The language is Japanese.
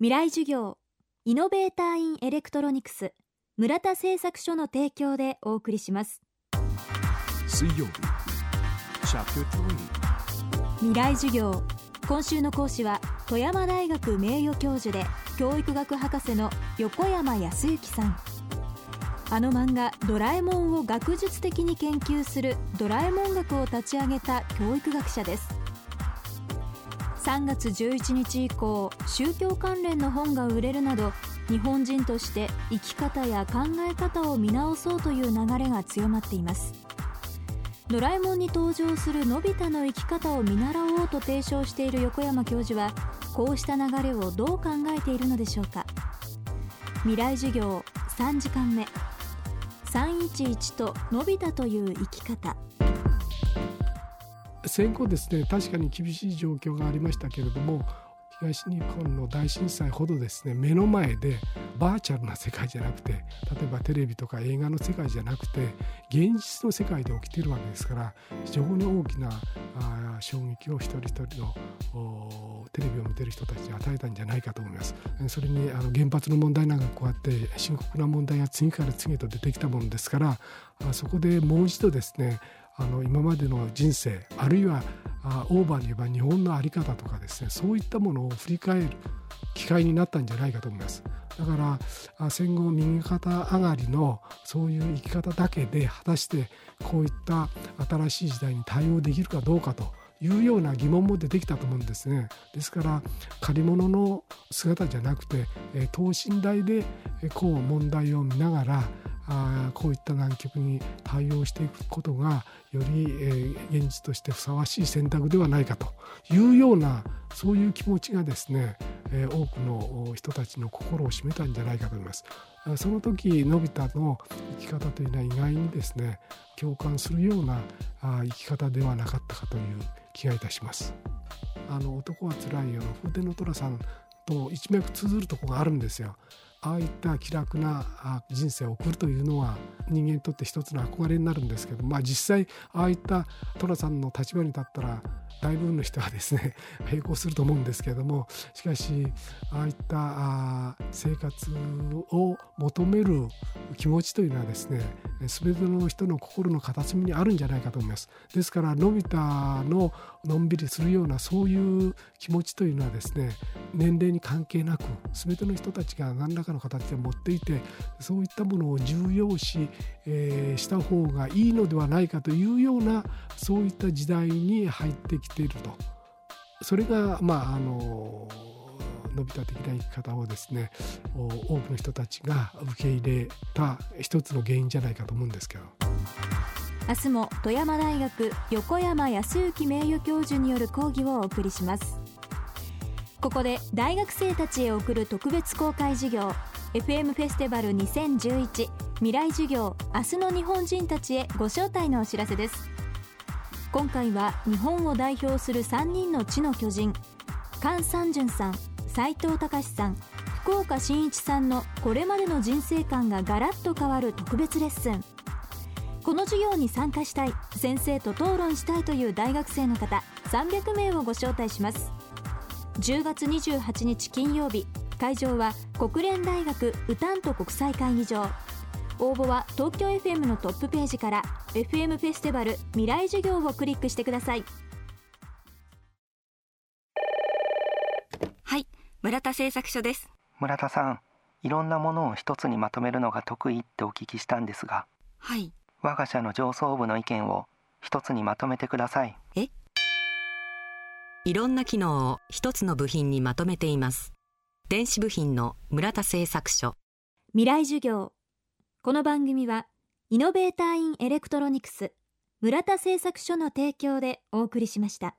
未来授業イノベーターインエレクトロニクス村田製作所の提供でお送りします。水曜日未来授業今週の講師は富山大学名誉教授で教育学博士の横山康之さん。あの漫画「ドラえもん」を学術的に研究するドラえもん学を立ち上げた教育学者です3月11日以降宗教関連の本が売れるなど日本人として生き方や考え方を見直そうという流れが強まっています。ドラえもんに登場するのび太の生き方を見習おうと提唱している横山教授はこうした流れをどう考えているのでしょうか。未来授業3時間目。311とのび太という生き方。戦後ですね確かに厳しい状況がありましたけれども東日本の大震災ほどですね目の前でバーチャルな世界じゃなくて例えばテレビとか映画の世界じゃなくて現実の世界で起きてるわけですから非常に大きなあ衝撃を一人一人のテレビを見てる人たちに与えたんじゃないかと思います。それにあの原発の問題なんかこうやって深刻な問題が次から次へと出てきたものですからそこでもう一度ですねあの今までの人生あるいはあオーバーに言えば日本の在り方とかですねそういったものを振り返る機会になったんじゃないかと思います。だから戦後右肩上がりのそういう生き方だけで果たしてこういった新しい時代に対応できるかどうかというような疑問も出てきたと思うんですね。ですから借り物の姿じゃなくて等身大でこう問題を見ながらあこういった難局に対応していくことがより、えー、現実としてふさわしい選択ではないかというようなそういう気持ちがですね、えー、多くの人たちの心を占めたんじゃないかと思います。その時のび太の生き方というのは意外にですね共感するような生き方ではなかったかという気がいたします。あの男はつらいよの筆の虎さんと一脈通ずるとこがあるんですよ。ああいった気楽な人生を送るというのは人間にとって一つの憧れになるんですけど、まあ、実際ああいった寅さんの立場に立ったら大部分の人はですね 並行すると思うんですけどもしかしああいった生活を求める気持ちというのはですね全ての人の心の片隅にあるんじゃないかと思います。ですからのび太ののんびりするようなそういう気持ちというのはですね年齢に関係なく全ての人たちが何らかの形で持っていてそういったものを重要視、えー、した方がいいのではないかというようなそういった時代に入ってきていると。それがまああののび太的な生き方をですね多くの人たちが受け入れた一つの原因じゃないかと思うんですけど。明日も富山大学横山康之名誉教授による講義をお送りしますここで大学生たちへ送る特別公開授業 FM フェスティバル2011未来授業明日の日本人たちへご招待のお知らせです今回は日本を代表する3人の知の巨人菅三淳さん斉藤隆さん福岡伸一さんのこれまでの人生観がガラッと変わる特別レッスン。この授業に参加したい先生と討論したいという大学生の方300名をご招待します。10月28日金曜日会場は国連大学ウタント国際会議場。応募は東京 FM のトップページから FM フェスティバル未来授業をクリックしてください。村田製作所です。村田さんいろんなものを一つにまとめるのが得意ってお聞きしたんですがはい。我が社の上層部の意見を一つにまとめてください。え？いろんな機能を一つの部品にまとめています。電子部品の村田製作所。未来授業。この番組はイノベーターインエレクトロニクス村田製作所の提供でお送りしました